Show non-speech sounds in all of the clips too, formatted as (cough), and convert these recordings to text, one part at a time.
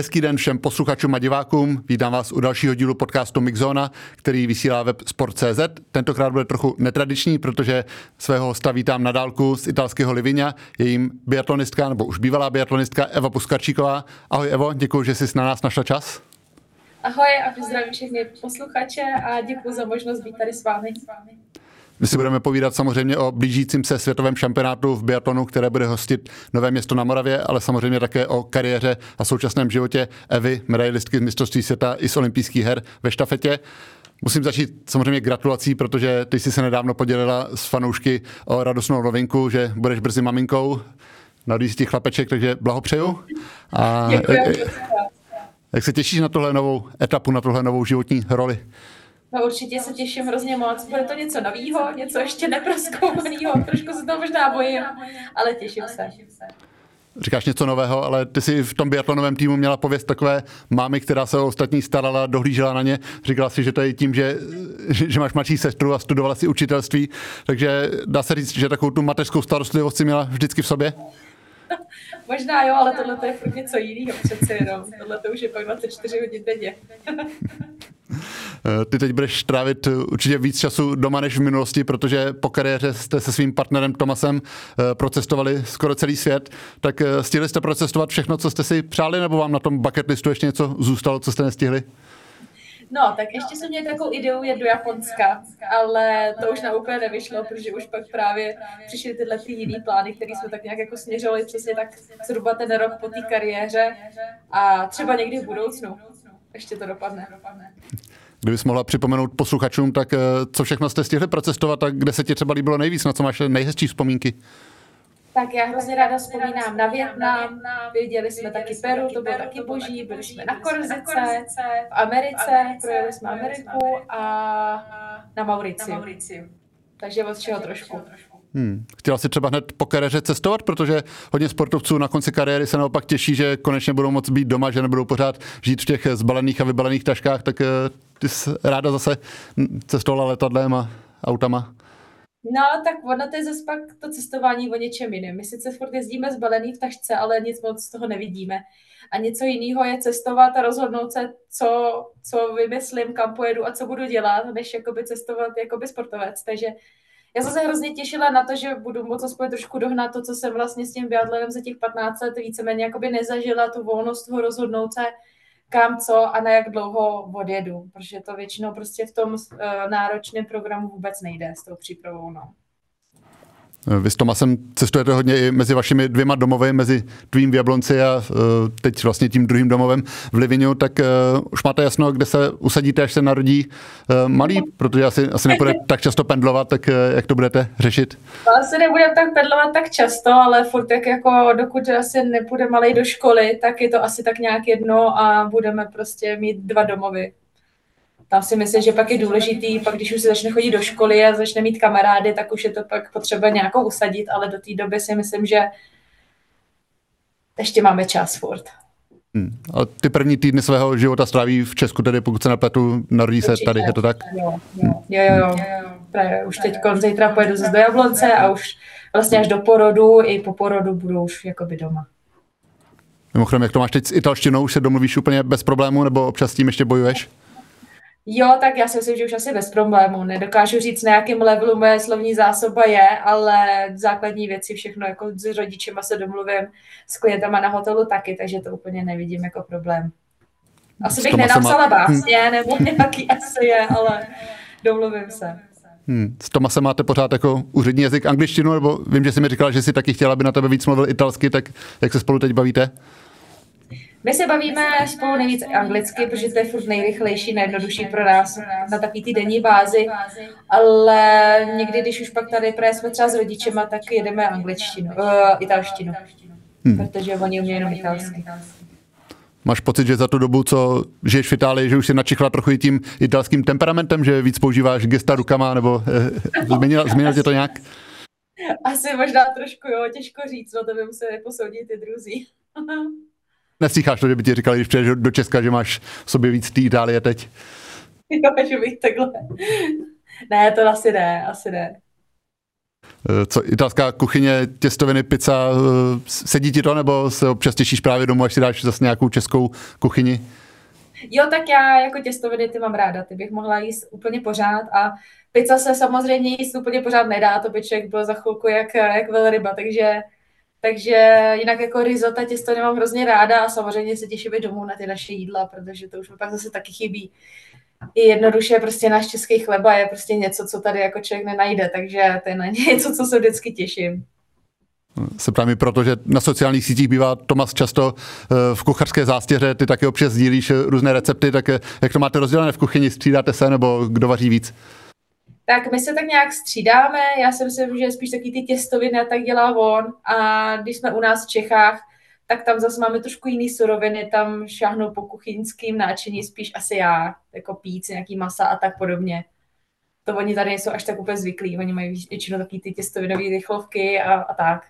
Hezký den všem posluchačům a divákům. Vítám vás u dalšího dílu podcastu Mixzona, který vysílá web Sport.cz. Tentokrát bude trochu netradiční, protože svého hosta vítám na dálku z italského Livinia, je jim biatlonistka, nebo už bývalá biatlonistka Eva Puskarčíková. Ahoj Evo, děkuji, že jsi na nás našla čas. Ahoj a pozdravím všechny posluchače a děkuji za možnost být tady s vámi. My si budeme povídat samozřejmě o blížícím se světovém šampionátu v biatlonu, které bude hostit Nové město na Moravě, ale samozřejmě také o kariéře a současném životě Evy, medailistky z mistrovství světa i z olympijských her ve štafetě. Musím začít samozřejmě gratulací, protože ty jsi se nedávno podělila s fanoušky o radostnou novinku, že budeš brzy maminkou na těch chlapeček, takže blahopřeju. A Děkuji. Jak, jak se těšíš na tohle novou etapu, na tohle novou životní roli? No určitě se těším hrozně moc. Bude to něco nového, něco ještě neproskoumaného. Trošku se toho možná bojím, ale těším se. Říkáš něco nového, ale ty jsi v tom biatlonovém týmu měla pověst takové mámy, která se o ostatní starala, dohlížela na ně. Říkala si, že to je tím, že, že máš mladší sestru a studovala si učitelství. Takže dá se říct, že takovou tu mateřskou starostlivost si měla vždycky v sobě? (laughs) Možná jo, ale tohle to je furt něco jiného přece jenom. Tohle to už je pak 24 hodin denně. (laughs) Ty teď budeš trávit určitě víc času doma než v minulosti, protože po kariéře jste se svým partnerem Tomasem eh, procestovali skoro celý svět. Tak eh, stihli jste procestovat všechno, co jste si přáli, nebo vám na tom bucket listu ještě něco zůstalo, co jste nestihli? No, tak ještě jsem měl takovou ideu jet do Japonska, ale to už na úplně nevyšlo, protože už pak právě přišly tyhle ty jiný plány, které jsme tak nějak jako směřovali přesně tak zhruba ten rok po té kariéře a třeba někdy v budoucnu ještě to dopadne. Kdybys mohla připomenout posluchačům, tak eh, co všechno jste stihli procestovat a kde se ti třeba líbilo nejvíc, na co máš nejhezčí vzpomínky? Tak já hrozně ráda vzpomínám na Větnam, viděli jsme taky Peru, to bylo taky boží, byli jsme na Korzice, v Americe, projeli jsme Ameriku a na Mauriciu. Takže od čeho trošku. Hmm. Chtěla si třeba hned po kariéře cestovat, protože hodně sportovců na konci kariéry se naopak těší, že konečně budou moct být doma, že nebudou pořád žít v těch zbalených a vybalených taškách, tak eh, ty jsi ráda zase cestovala letadlem a autama. No, tak ono to je zase pak to cestování o něčem jiném. My sice furt jezdíme zbalený v tašce, ale nic moc z toho nevidíme. A něco jiného je cestovat a rozhodnout se, co, co vymyslím, kam pojedu a co budu dělat, než jakoby cestovat jakoby sportovec. Takže já jsem se hrozně těšila na to, že budu moct aspoň trošku dohnat to, co jsem vlastně s tím biatlonem za těch 15 let víceméně jakoby nezažila, tu volnost toho rozhodnout se, kam co a na jak dlouho odjedu, protože to většinou prostě v tom uh, náročném programu vůbec nejde s tou přípravou. No. Vy s Tomasem cestujete hodně i mezi vašimi dvěma domovy, mezi tvým v Jablonci a uh, teď vlastně tím druhým domovem v Livinu, tak uh, už máte jasno, kde se usadíte, až se narodí uh, malý, protože asi, asi nebude (laughs) tak často pendlovat, tak jak to budete řešit? Asi nebudeme tak pendlovat tak často, ale furt tak jako dokud asi nepůjde malý do školy, tak je to asi tak nějak jedno a budeme prostě mít dva domovy tam si myslím, že pak je důležitý, pak když už se začne chodit do školy a začne mít kamarády, tak už je to pak potřeba nějakou usadit, ale do té doby si myslím, že ještě máme čas furt. Hmm. A ty první týdny svého života stráví v Česku, tedy pokud se nepletu, narodí se tady, je to tak? Jo, jo, jo, jo. jo. Právě už teď zítra pojedu zase do Jablonce a už vlastně až do porodu, i po porodu budu už jakoby doma. Mimochodem, jak to máš teď s italštinou, už se domluvíš úplně bez problému, nebo občas s tím ještě bojuješ? Jo, tak já si myslím, že už asi bez problémů. Nedokážu říct, na jakém levelu moje slovní zásoba je, ale základní věci všechno, jako s rodičema se domluvím, s klientama na hotelu taky, takže to úplně nevidím jako problém. Asi bych nenapsala má... básně nebo (laughs) nějaký je, ale domluvím se. Hmm. S Tomasem máte pořád jako úřední jazyk angličtinu, nebo vím, že jsi mi říkala, že jsi taky chtěla, aby na tebe víc mluvil italsky, tak jak se spolu teď bavíte? My se bavíme spolu nejvíc anglicky, protože to je furt nejrychlejší, nejjednodušší pro nás na takový ty denní bázi, ale někdy, když už pak tady právě jsme třeba s rodičema, tak jedeme angličtinu, uh, italštinu, hmm. protože oni umějí jenom italsky. Máš pocit, že za tu dobu, co žiješ v Itálii, že už si načichla trochu i tím italským temperamentem, že víc používáš gesta rukama, nebo eh, změnila, změnila tě to nějak? Asi možná trošku, jo, těžko říct, no to by museli posoudit ty druzí. (laughs) Neslycháš to, že by ti říkali, když přijdeš do Česka, že máš v sobě víc té Itálie teď? Jo, že bych takhle. Ne, to asi ne, asi ne. Co italská kuchyně, těstoviny, pizza, sedí ti to, nebo se občas těšíš právě domů, až si dáš zase nějakou českou kuchyni? Jo, tak já jako těstoviny ty mám ráda, ty bych mohla jíst úplně pořád a pizza se samozřejmě jíst úplně pořád nedá, to by člověk byl za chvilku jak, jak velryba, takže takže jinak jako risota těsto nemám hrozně ráda a samozřejmě se těším domů na ty naše jídla, protože to už mi pak zase taky chybí. I jednoduše prostě náš český chleba je prostě něco, co tady jako člověk nenajde, takže to je na (laughs) něco, co se vždycky těším. Se právě proto, že na sociálních sítích bývá Tomas často eh, v kuchařské zástěře, ty taky občas sdílíš různé recepty, tak eh, jak to máte rozdělené v kuchyni, střídáte se nebo kdo vaří víc? Tak my se tak nějak střídáme. Já si myslím, že spíš taky ty těstoviny a tak dělá on. A když jsme u nás v Čechách, tak tam zase máme trošku jiný suroviny, tam šáhnou po kuchyňským náčiní spíš asi já, jako píc, nějaký masa a tak podobně. To oni tady nejsou až tak úplně zvyklí, oni mají většinou taky ty těstovinové rychlovky a, a tak.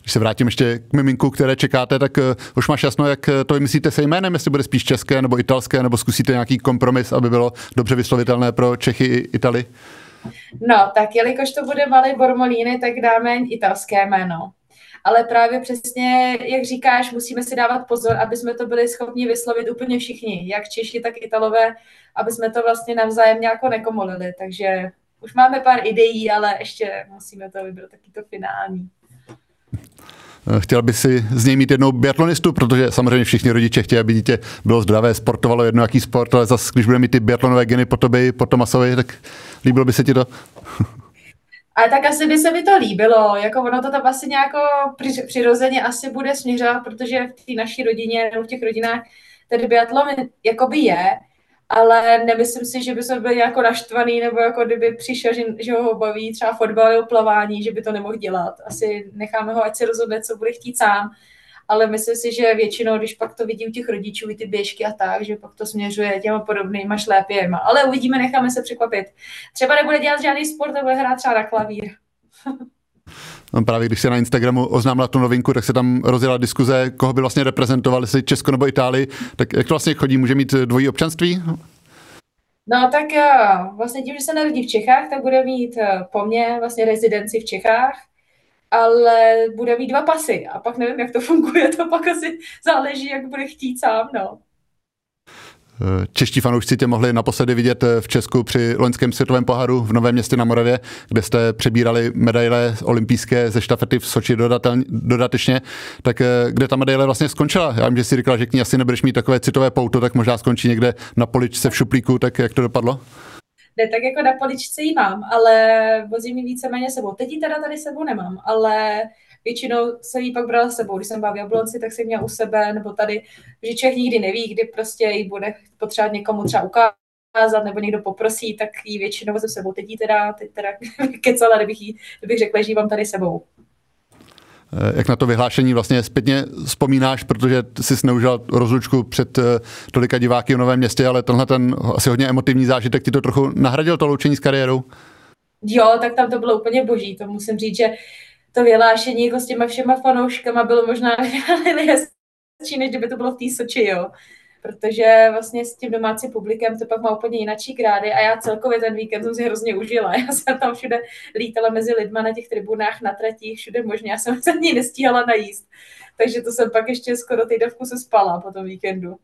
Když se vrátím ještě k miminku, které čekáte, tak uh, už máš jasno, jak to vymyslíte se jménem, jestli bude spíš české nebo italské, nebo zkusíte nějaký kompromis, aby bylo dobře vyslovitelné pro Čechy i Itali? No, tak jelikož to bude malý Bormolíny, tak dáme italské jméno. Ale právě přesně, jak říkáš, musíme si dávat pozor, aby jsme to byli schopni vyslovit úplně všichni, jak Češi, tak Italové, aby jsme to vlastně navzájem nějak nekomolili. Takže už máme pár ideí, ale ještě musíme to vybrat taky to finální. Eh, chtěl by si z něj mít jednou biatlonistu, protože samozřejmě všichni rodiče chtějí, aby dítě bylo zdravé, sportovalo jedno jaký sport, ale zase, když bude mít ty biatlonové geny po tobě, po Tomasovi, tak líbilo by se ti to? (laughs) Ale tak asi by se mi to líbilo, jako ono to tam asi nějak přirozeně asi bude směřovat, protože v té naší rodině, nebo v těch rodinách, ten biatlon jakoby je, ale nemyslím si, že by se byl jako naštvaný, nebo jako kdyby přišel, že, že ho baví třeba fotbal nebo plavání, že by to nemohl dělat. Asi necháme ho, ať se rozhodne, co bude chtít sám, ale myslím si, že většinou, když pak to vidí u těch rodičů, i ty běžky a tak, že pak to směřuje těma podobnýma šlépěma. Ale uvidíme, necháme se překvapit. Třeba nebude dělat žádný sport, bude hrát třeba na klavír. (laughs) No právě když se na Instagramu oznámila tu novinku, tak se tam rozjela diskuze, koho by vlastně reprezentovali, jestli Česko nebo Itálii. Tak jak to vlastně chodí? Může mít dvojí občanství? No tak eh, vlastně tím, že se narodí v Čechách, tak bude mít eh, po mně vlastně rezidenci v Čechách, ale bude mít dva pasy a pak nevím, jak to funguje, to pak asi záleží, jak bude chtít sám, no. Čeští fanoušci tě mohli naposledy vidět v Česku při loňském světovém poháru v Novém městě na Moravě, kde jste přebírali medaile olympijské ze štafety v Soči dodatečně. Tak eh, kde ta medaile vlastně skončila? Já vím, že jsi říkala, že k ní asi nebudeš mít takové citové pouto, tak možná skončí někde na poličce v šuplíku, tak jak to dopadlo? Ne, tak jako na poličce ji mám, ale vozím ji víceméně sebou. Teď ji teda tady sebou nemám, ale většinou se jí pak brala s sebou. Když jsem byla v Jablonci, tak jsem měla u sebe, nebo tady, že člověk nikdy neví, kdy prostě jí bude potřebovat někomu třeba ukázat, nebo někdo poprosí, tak ji většinou se sebou. Teď jí teda, teď teda (laughs) kecala, kdybych, jí, kdybych řekla, že ji mám tady sebou. Eh, jak na to vyhlášení vlastně zpětně vzpomínáš, protože jsi neužil rozlučku před eh, tolika diváky v Novém městě, ale tenhle ten asi hodně emotivní zážitek ti to trochu nahradil to loučení s kariérou? Jo, tak tam to bylo úplně boží. To musím říct, že to vyhlášení jako s těma všema fanouškama bylo možná (laughs) hezčí, než kdyby to bylo v té Soči, jo. Protože vlastně s tím domácím publikem to pak má úplně jináčí krády a já celkově ten víkend jsem si hrozně užila. (laughs) Já jsem tam všude lítala mezi lidma na těch tribunách, na tratích, všude možně. Já jsem (laughs) se ní nestíhala najíst. Takže to jsem pak ještě skoro týdavku se spala po tom víkendu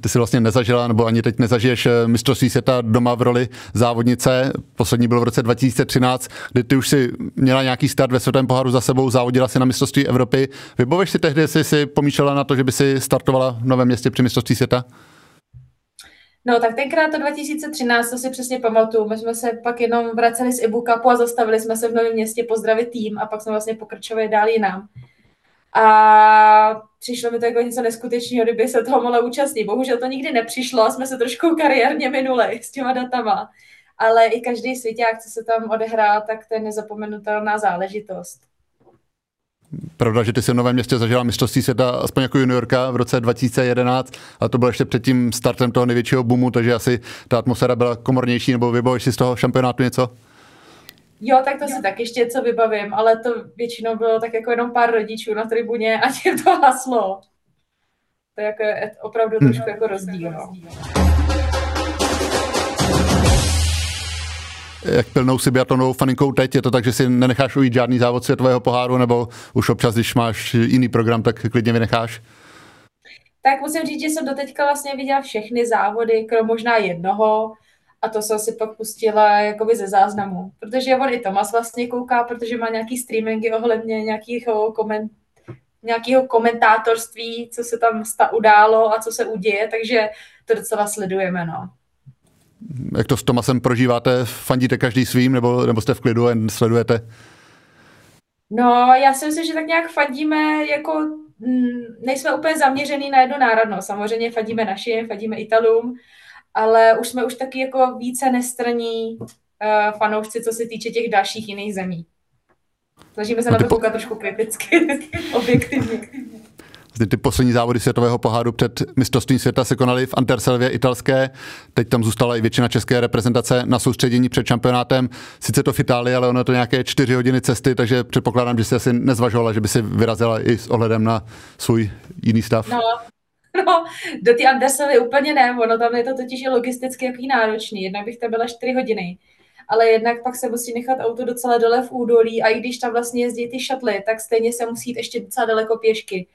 ty si vlastně nezažila, nebo ani teď nezažiješ eh, mistrovství světa doma v roli závodnice. Poslední byl v roce 2013, kdy ty už si měla nějaký start ve světovém poháru za sebou, závodila si na mistrovství Evropy. Vybavuješ si tehdy, jestli si pomýšlela na to, že by si startovala v Novém městě při mistrovství světa? No tak tenkrát to 2013, to si přesně pamatuju. My jsme se pak jenom vraceli z Cupu a zastavili jsme se v Novém městě pozdravit tým a pak jsme vlastně pokračovali dál jinam. A přišlo mi to jako něco neskutečného, kdyby se toho mohla účastnit. Bohužel to nikdy nepřišlo, jsme se trošku kariérně minuli s těma datama. Ale i každý světák, co se tam odehrál, tak to je nezapomenutelná záležitost. Pravda, že ty jsi v Novém městě zažila mistrovství světa aspoň jako juniorka v roce 2011 a to bylo ještě před tím startem toho největšího boomu, takže asi ta atmosféra byla komornější, nebo vybavíš si z toho šampionátu něco? Jo, tak to si tak ještě něco vybavím, ale to většinou bylo tak jako jenom pár rodičů na tribuně a tím to haslo. To je jako opravdu trošku hmm. jako rozdíl. No. jak pilnou si biatlonovou faninkou teď? Je to tak, že si nenecháš ujít žádný závod světového poháru, nebo už občas, když máš jiný program, tak klidně vynecháš? Tak musím říct, že jsem doteďka vlastně viděla všechny závody, krom možná jednoho, a to jsem si pak pustila jakoby ze záznamu. Protože on i Tomas vlastně kouká, protože má nějaký streamingy ohledně nějakého koment, nějakého komentátorství, co se tam sta událo a co se uděje, takže to docela sledujeme, no. Jak to s Tomasem prožíváte? Fandíte každý svým, nebo, nebo jste v klidu a sledujete? No, já si myslím, že tak nějak fandíme jako mm, nejsme úplně zaměřený na jednu národnost. Samozřejmě fadíme našim, fadíme Italům, ale už jsme už taky jako více nestraní uh, fanoušci, co se týče těch dalších jiných zemí. Snažíme se na to koukat trošku kriticky, (laughs) objektivně. Ty poslední závody světového poháru před mistrovstvím světa se konaly v Anterselvě italské. Teď tam zůstala i většina české reprezentace na soustředění před šampionátem. Sice to v Itálii, ale ono je to nějaké čtyři hodiny cesty, takže předpokládám, že si asi nezvažovala, že by si vyrazila i s ohledem na svůj jiný stav. No, No, do ty Andersovy úplně ne, ono tam je to totiž logisticky jaký náročný. Jednak bych tam byla 4 hodiny, ale jednak pak se musí nechat auto docela dole v údolí a i když tam vlastně jezdí ty šatly, tak stejně se musí jít ještě docela daleko pěšky.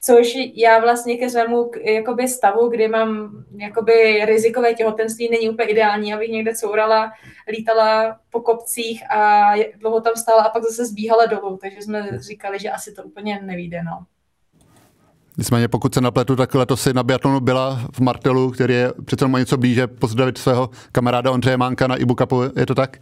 Což já vlastně ke svému jakoby stavu, kdy mám jakoby rizikové těhotenství, není úplně ideální, abych někde courala, lítala po kopcích a dlouho tam stála a pak zase zbíhala dolů, takže jsme říkali, že asi to úplně nevíde. No. Nicméně pokud se napletu, tak letos si na biatlonu byla v Martelu, který je přece má něco blíže, pozdravit svého kamaráda Ondřeje Mánka na Ibu Cupu, je to tak?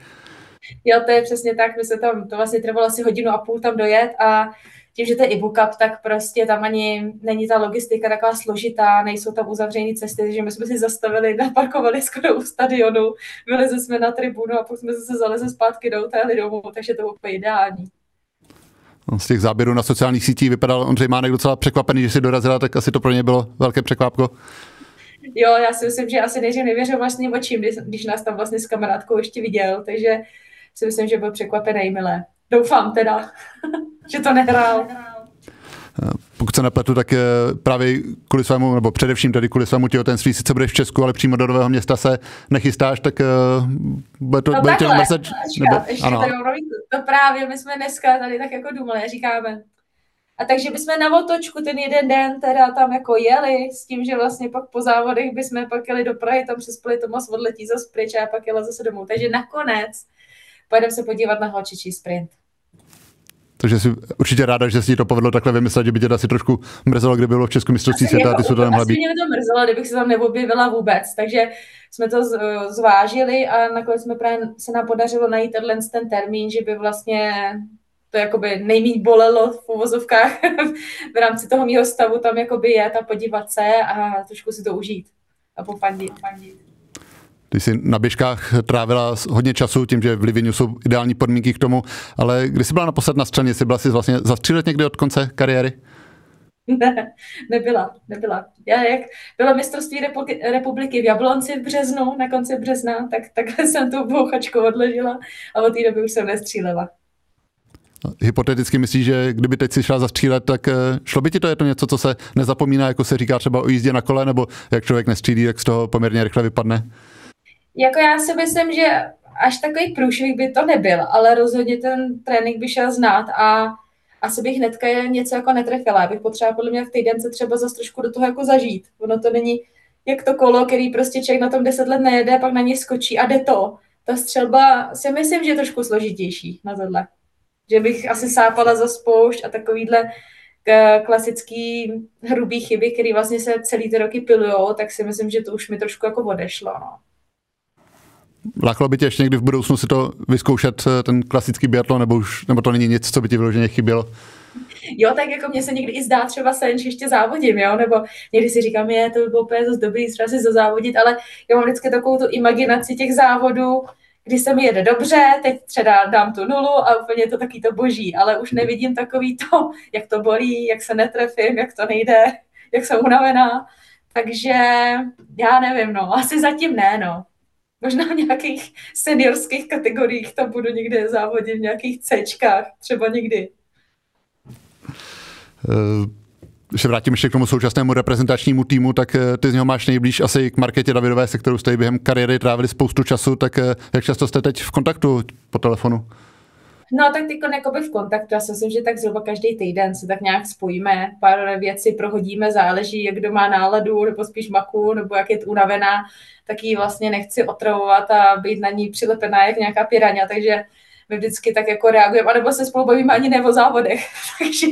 Jo, to je přesně tak, my se tam, to vlastně trvalo asi hodinu a půl tam dojet a tím, že to je Ibu Cup, tak prostě tam ani není ta logistika taková složitá, nejsou tam uzavřené cesty, takže my jsme si zastavili, naparkovali skoro u stadionu, vylezli jsme na tribunu a pak jsme zase zalezli zpátky do hotély domů, takže to bylo úplně ideální. No, z těch záběrů na sociálních sítích vypadal Ondřej Mánek docela překvapený, že si dorazila, tak asi to pro ně bylo velké překvápko. Jo, já si myslím, že asi nejdřív nevěřil vlastním očím, když, nás tam vlastně s kamarádkou ještě viděl, takže si myslím, že byl překvapený milé. Doufám teda, (laughs) že to nehrál. Pokud se nepletu, tak právě kvůli svému, nebo především tedy kvůli svému těhotenství, sice budeš v Česku, ale přímo do nového města se nechystáš, tak eh, bude to, no bude takhle, mrzet, nebo, ještě ano. to právě my jsme dneska tady tak jako důmali, říkáme, a takže bychom na otočku ten jeden den teda tam jako jeli s tím, že vlastně pak po závodech bychom pak jeli do Prahy, tam přespali Tomas odletí zase pryč a pak jela zase domů. Takže nakonec pojedeme se podívat na holčičí sprint. Takže si určitě ráda, že si to povedlo takhle vymyslet, že by tě asi trošku mrzelo, kdyby bylo v Česku mistrovství světa a ty jsou tam nemohla být. mě to mrzelo, kdybych se tam neobjevila vůbec, takže jsme to zvážili a nakonec jsme právě se nám podařilo najít tenhle ten termín, že by vlastně to jakoby nejméně bolelo v uvozovkách (laughs) v rámci toho mého stavu tam jakoby je a podívat se a trošku si to užít a pofandit. Fandit. Ty jsi na běžkách trávila hodně času tím, že v Livinu jsou ideální podmínky k tomu, ale kdy jsi byla naposled na straně, jsi byla si vlastně zastřílet někdy od konce kariéry? (laughs) Ne, nebyla, nebyla. Já jak bylo mistrovství republiky v Jablonci v březnu, na konci března, tak takhle (laughs) jsem tu bouchačku odležela a od té doby už jsem nestřílela. Hypoteticky myslíš, že kdyby teď si šla zastřílet, tak eh, šlo by ti to? Je to něco, co se nezapomíná, jako se říká třeba o jízdě na kole, nebo jak člověk nestřílí, jak z toho poměrně rychle vypadne? Jako já si myslím, že až takový průšvih by to nebyl, ale rozhodně ten trénink by šel znát a asi bych hnedka něco jako netrefila. Já bych potřeba podle mě v týden se třeba zase trošku do toho jako zažít. Ono to není jak to kolo, který prostě člověk na tom deset let nejede, pak na něj skočí a jde to. Ta střelba si myslím, že je trošku složitější na tohle. Že bych asi sápala za spoušť a takovýhle klasický hrubý chyby, které vlastně se celý ty roky pilujou, tak si myslím, že to už mi trošku jako odešlo. No. Lákalo by tě ještě někdy v budoucnu si to vyzkoušet, eh, ten klasický biatlon, nebo, už, nebo to není nic, co by ti vyloženě chybělo? Jo, tak jako mě se někdy i zdá třeba se, že ještě závodím, jo, nebo někdy si říkám, je, to by bylo úplně zase dobrý, třeba si zazávodit, ale já mám vždycky takovou tu imaginaci těch závodů, kdy se mi jede dobře, teď třeba dám tu nulu a úplně to taky to boží, ale už nevidím takový to, jak to bolí, jak se netrefím, jak to nejde, jak jsem unavená. Takže já nevím, no, asi zatím ne, no. Možná v nějakých seniorských kategoriích tam budu někde závodit, v nějakých Cčkách, třeba někdy. Když se vrátím ještě k tomu současnému reprezentačnímu týmu, tak eh, ty z něho máš nejblíž asi k Marketě Davidové, se kterou jste během kariéry trávili spoustu času, tak eh, jak často jste teď v kontaktu po telefonu? No tak teď jakoby v kontaktu, já si myslím, že tak zhruba každý týden se tak nějak spojíme, pár věcí prohodíme, záleží, jak kdo má náladu, nebo spíš maku, nebo jak je unavená, tak ji vlastně nechci otravovat a být na ní přilepená jak nějaká piraně, takže my vždycky tak jako reagujeme, anebo se spolu bavíme ani ne o závodech, (laughs) takže,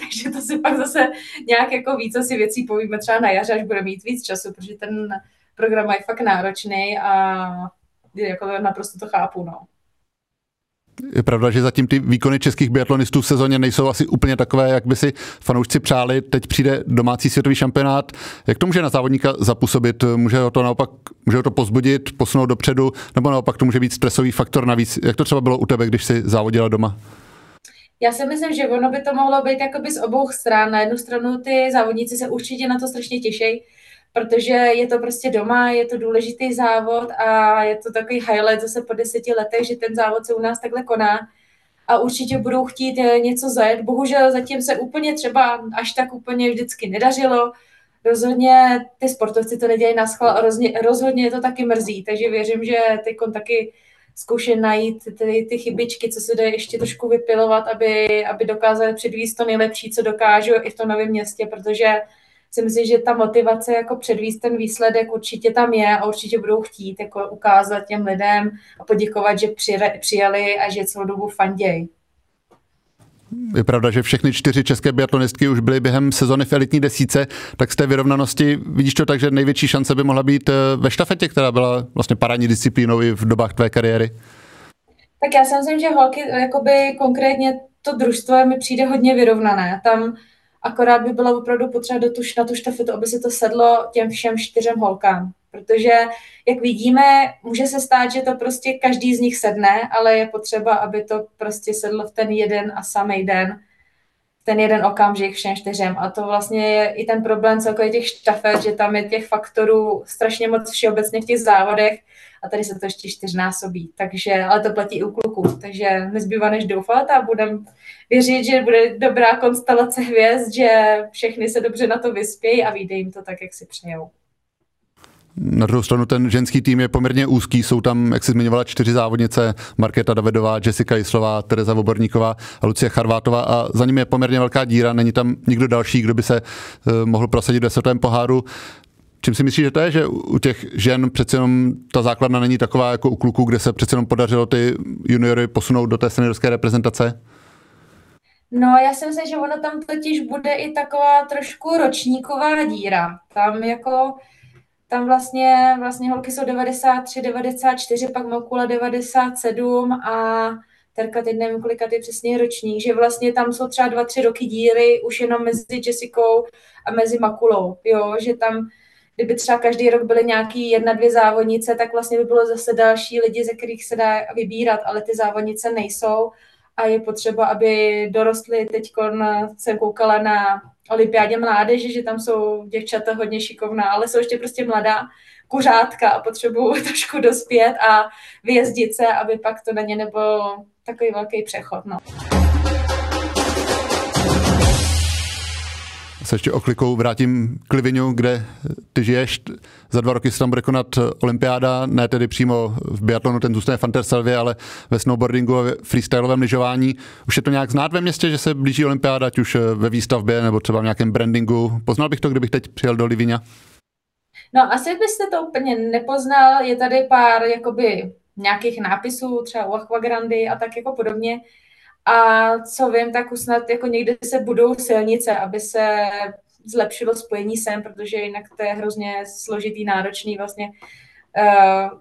takže to si pak zase nějak jako víc asi věcí povíme třeba na jaře, až bude mít víc času, protože ten program je fakt náročný a jako naprosto to chápu, no. Je pravda, že zatím ty výkony českých biatlonistů v sezóně nejsou asi úplně takové, jak by si fanoušci přáli. Teď přijde domácí světový šampionát. Jak to může na závodníka zapůsobit? Může ho to naopak může ho to pozbudit, posunout dopředu, nebo naopak to může být stresový faktor navíc? Jak to třeba bylo u tebe, když jsi závodila doma? Já si myslím, že ono by to mohlo být jakoby z obou stran. Na jednu stranu ty závodníci se určitě na to strašně těší, protože je to prostě doma, je to důležitý závod a je to takový highlight zase po deseti letech, že ten závod se u nás takhle koná a určitě budou chtít eh, něco zajet. Bohužel zatím se úplně třeba až tak úplně vždycky nedařilo. Rozhodně ty sportovci to nedělají na schvál a rozhodně, je to taky mrzí, takže věřím, že ty taky zkoušet najít ty, ty chybičky, co se jde ještě trošku vypilovat, aby, aby dokázali předvíst to nejlepší, co dokážou i v tom novém městě, protože si myslím, že ta motivace jako předvíst ten výsledek určitě tam je a určitě budou chtít jako ukázat těm lidem a poděkovat, že přijali a že celou dobu fandějí. Je pravda, že všechny čtyři české biatlonistky už byly během sezony v elitní desíce, tak z té vyrovnanosti vidíš to tak, že největší šance by mohla být eh, ve štafetě, která byla vlastně parádní disciplínou i v dobách tvé kariéry? Tak já si myslím, že holky, jakoby konkrétně to družstvo mi přijde hodně vyrovnané. Tam akorát by bylo opravdu potřeba do tuš, na tu štafetu, aby se to sedlo těm všem čtyřem holkám. Protože, jak vidíme, může se stát, že to prostě každý z nich sedne, ale je potřeba, aby to prostě sedlo v ten jeden a samý den, ten jeden okamžik všem čtyřem. A to vlastně je i ten problém celkově těch štafet, že tam je těch faktorů strašně moc všeobecně v těch závodech a tady se to ještě čtyřnásobí. Takže, ale to platí i u kluků. Takže nezbývá než doufat a budem věřit, že bude dobrá konstelace hvězd, že všechny se dobře na to vyspějí a vyjde jim to tak, jak si přejou. Na druhou stranu ten ženský tým je poměrně úzký, jsou tam, jak jsi zmiňovala, čtyři závodnice, Markéta Davidová, Jessica Jislová, Tereza Voborníková a Lucie Charvátová a za nimi je poměrně velká díra, není tam nikdo další, kdo by se uh, mohl prosadit ve světovém poháru. Čím si myslíš, že to je, že u těch žen přece jenom ta základna není taková jako u kluků, kde se přece jenom podařilo ty juniory posunout do té seniorské reprezentace? No, já si myslím, že ono tam totiž bude i taková trošku ročníková díra. Tam jako tam vlastně, vlastně holky jsou 93, 94, pak Mokula 97 a Terka, teď nevím, kolika ty přesně ročník, že vlastně tam jsou třeba dva, tři roky díry už jenom mezi Jessicou a mezi Makulou, jo, že tam kdyby třeba každý rok byly nějaký jedna, dvě závodnice, tak vlastně by bylo zase další lidi, ze kterých se dá vybírat, ale ty závodnice nejsou a je potřeba, aby dorostly. Teď jsem koukala na olympiádě mládeže, že tam jsou děvčata hodně šikovná, ale jsou ještě prostě mladá kuřátka a potřebují (laughs) trošku dospět a vyjezdit se, aby pak to na ně nebyl takový velký přechod. No. Se ještě oklikou vrátím k Livinu, kde ty žiješ. Za dva roky se tam bude konat olympiáda, ne tedy přímo v biatlonu, ten zůstane v Anterselvě, ale ve snowboardingu a freestylovém lyžování. Už je to nějak znát ve městě, že se blíží olympiáda, ať už ve výstavbě nebo třeba v nějakém brandingu. Poznal bych to, kdybych teď přijel do Livína? No asi byste to úplně nepoznal. Je tady pár jakoby nějakých nápisů, třeba u Aquagrandy a tak jako podobně. A co vím, tak už snad jako někde se budou silnice, aby se zlepšilo spojení sem, protože jinak to je hrozně složitý, náročný vlastně uh,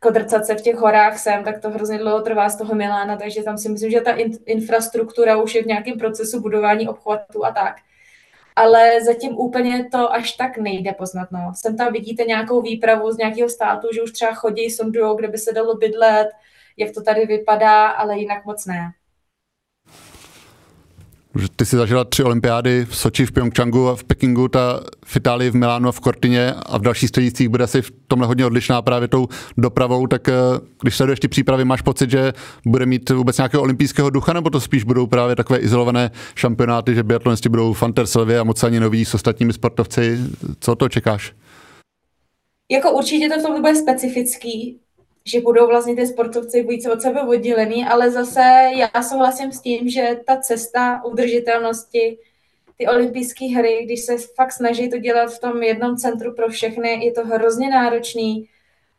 kodrcat se v těch horách sem, tak to hrozně dlouho trvá z toho Milána, takže tam si myslím, že ta in, infrastruktura už je v nějakém procesu budování obchvatu a tak. Ale zatím úplně to až tak nejde poznat. No. Sem tam vidíte nějakou výpravu z nějakého státu, že už třeba chodí, sondují, kde by se dalo bydlet, jak to tady vypadá, ale jinak moc ne. Ty jsi zažila tři olympiády v Soči, v Pyeongchangu a v Pekingu, ta v Itálii, v Milánu a v Kortině a v dalších střediscích bude asi v tomhle hodně odlišná právě tou dopravou, tak eh, když sleduješ ty přípravy, máš pocit, že bude mít vůbec nějakého olympijského ducha, nebo to spíš budou právě takové izolované šampionáty, že biatlonisti budou fanterselvě a moc ani noví s ostatními sportovci. Co to čekáš? Jako určitě to v tom bude specifický, že budou vlastně ty sportovci více od sebe oddělený, ale zase já souhlasím s tím, že ta cesta udržitelnosti, ty olympijské hry, když se fakt snaží to dělat v tom jednom centru pro všechny, je to hrozně náročný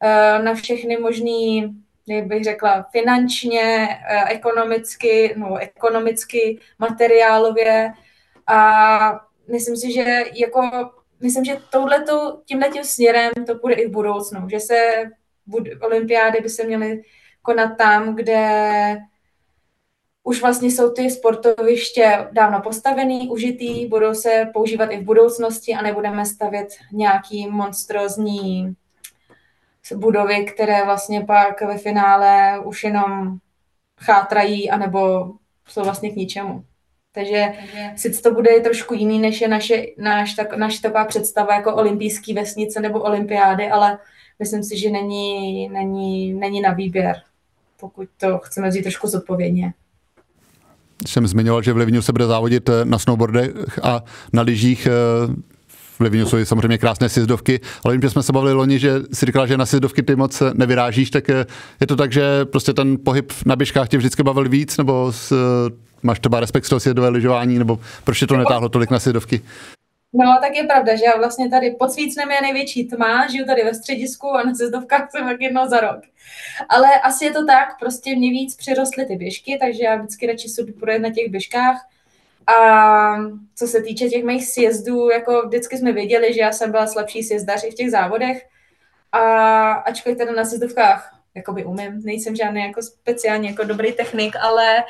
eh, na všechny možný, jak bych řekla, finančně, eh, ekonomicky, no, ekonomicky, materiálově. A myslím si, že jako myslím, že touhleto, tímhle směrem to bude i v budoucnu, že se olympiády by se měly konat tam, kde už vlastně jsou ty sportoviště dávno postavený, užitý, budou se používat i v budoucnosti a nebudeme stavět nějaký monstrózní budovy, které vlastně pak ve finále už jenom chátrají anebo jsou vlastně k ničemu. Takže sice to bude trošku jiný, než je naše, naš, tak, naše taková představa jako olympijský vesnice nebo olympiády, ale myslím si, že není, není, není na výběr, pokud to chceme vzít trošku zodpovědně. Jsem zmiňoval, že v Livňu se bude závodit eh, na snowboardech a na lyžích. Eh, v Livňu jsou samozřejmě krásné sjezdovky, ale vím, že jsme se bavili loni, že si říkala, že na sjezdovky ty moc nevyrážíš, tak eh, je to tak, že prostě ten pohyb na běžkách tě vždycky bavil víc, nebo s, máš třeba respekt z toho sjezdové lyžování, nebo proč tě to netáhlo tolik na sjezdovky? No, tak je pravda, že já vlastně tady pod Svícnem je největší tma, žiju tady ve středisku a na cezdovkách jsem tak jednou za rok. Ale asi je to tak, prostě mě víc přirostly ty běžky, takže já vždycky radši sudu projet na těch běžkách. A co se týče těch mých sjezdů, jako vždycky jsme věděli, že já jsem byla slabší sjezdař i v těch závodech. A ačkoliv teda na sjezdovkách jakoby umím, nejsem žádný jako speciálně jako dobrý technik, ale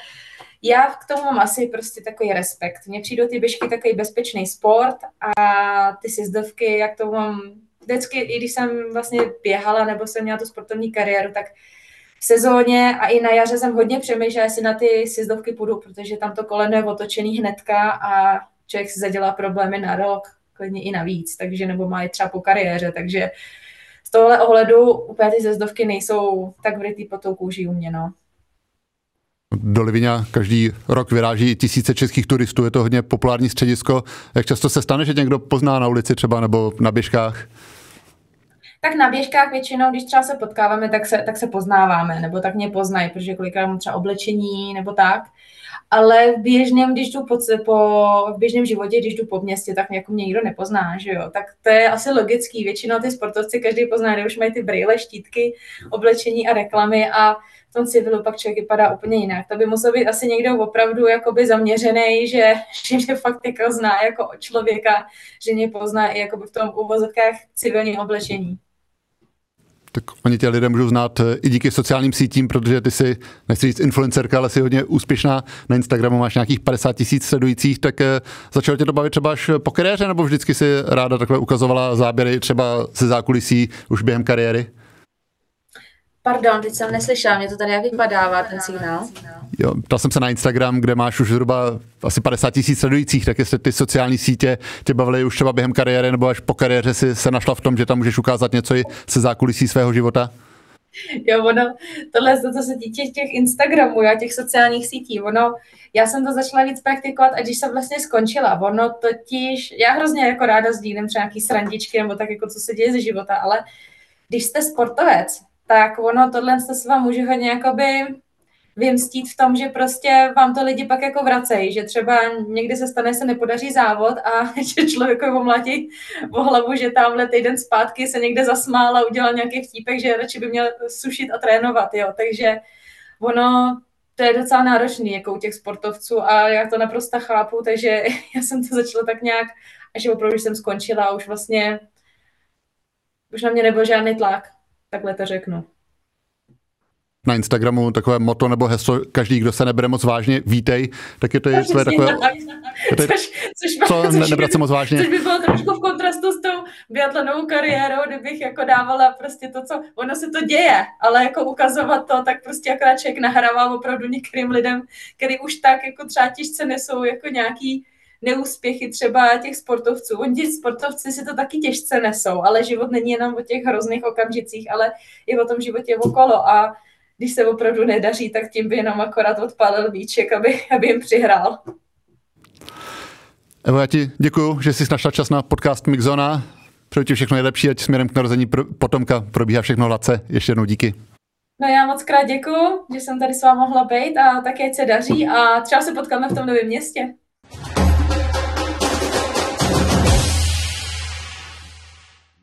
já k tomu mám asi prostě takový respekt. Mně přijdou ty běžky takový bezpečný sport a ty sjezdovky, jak to mám vždycky, i když jsem vlastně běhala nebo jsem měla tu sportovní kariéru, tak v sezóně a i na jaře jsem hodně přemýšlela, jestli na ty sjezdovky půjdu, protože tam to koleno je otočený hnedka a člověk si zadělá problémy na rok, klidně i navíc, takže nebo má je třeba po kariéře, takže z tohle ohledu úplně ty sjezdovky nejsou tak vrytý po tou kůži u mě, no. Do Livinia každý rok vyráží tisíce českých turistů, je to hodně populární středisko. Jak často se stane, že někdo pozná na ulici třeba nebo na běžkách? Tak na běžkách většinou, když třeba se potkáváme, tak se, tak se poznáváme, nebo tak mě poznají, protože kolikrát mám třeba oblečení nebo tak. Ale v běžném, když jdu po, po, v běžném životě, když jdu po městě, tak jako mě nikdo nepozná, že jo. Tak to je asi logický. Většinou ty sportovci každý pozná, kde už mají ty brýle, štítky, oblečení a reklamy a tom civilu pak člověk vypadá úplně jinak. To by musel být asi někdo opravdu jakoby zaměřený, že, (laughs) že mě fakt jako zná jako člověka, že mě pozná i jakoby v tom uvozovkách civilní oblečení. Tak oni tě lidé můžou znát eh, i díky sociálním sítím, protože ty jsi, nechci říct influencerka, ale jsi hodně úspěšná. Na Instagramu máš nějakých 50 tisíc sledujících, tak eh, začalo tě to bavit třeba až po kariéře, nebo vždycky si ráda takhle ukazovala záběry třeba ze zákulisí už během kariéry? Pardon, teď jsem neslyšela, mě to tady jak vypadává ten signál. Jo, ptal jsem se na Instagram, kde máš už zhruba asi 50 tisíc sledujících, tak jestli ty sociální sítě tě bavily už třeba během kariéry nebo až po kariéře si se našla v tom, že tam můžeš ukázat něco i se zákulisí svého života? Jo, ono, tohle, to, co se týče těch Instagramů a těch sociálních sítí, ono, já jsem to začala víc praktikovat a když jsem vlastně skončila, ono totiž, já hrozně jako ráda sdílím třeba nějaký srandičky nebo tak jako co se děje ze života, ale když jste sportovec, tak ono tohle se vám může hodně jakoby vymstít v tom, že prostě vám to lidi pak jako vracejí, že třeba někdy se stane, se nepodaří závod a (laughs) že člověk ho omlatí o hlavu, že tamhle týden zpátky se někde zasmál a udělal nějaký vtípek, že radši by měl sušit a trénovat, jo, takže ono to je docela náročný jako u těch sportovců a já to naprosto chápu, takže (laughs) já jsem to začala tak nějak, až opravdu jsem skončila a už vlastně už na mě nebyl žádný tlak takhle to řeknu. na Instagramu takové moto nebo heslo, každý, kdo se nebere moc vážně, vítej, tak je to je své takové... Tak, je, což, což, co, což, ne, nebrat se moc vážně. Což by bylo trošku v kontrastu s tou biatlonovou kariérou, kdybych jako dávala prostě to, co, ono se to děje, ale jako ukazovat to, tak prostě akorát člověk nahrává opravdu některým lidem, který už tak jako třeba těžce nesou jako nějaký neúspěchy třeba těch sportovců. Oni ti sportovci si to taky těžce nesou, ale život není jenom o těch hrozných okamžicích, ale i o tom životě okolo a když se opravdu nedaří, tak tím by jenom akorát odpálil výček, aby, aby jim přihrál. Evo, já ti děkuji, že jsi našla čas na podcast Mixona. Přeju ti všechno nejlepší, ať směrem k narození potomka probíhá všechno hladce. Ještě jednou díky. No já moc krát děkuji, že jsem tady s vámi mohla být a také se daří a třeba se potkáme v tom novém městě.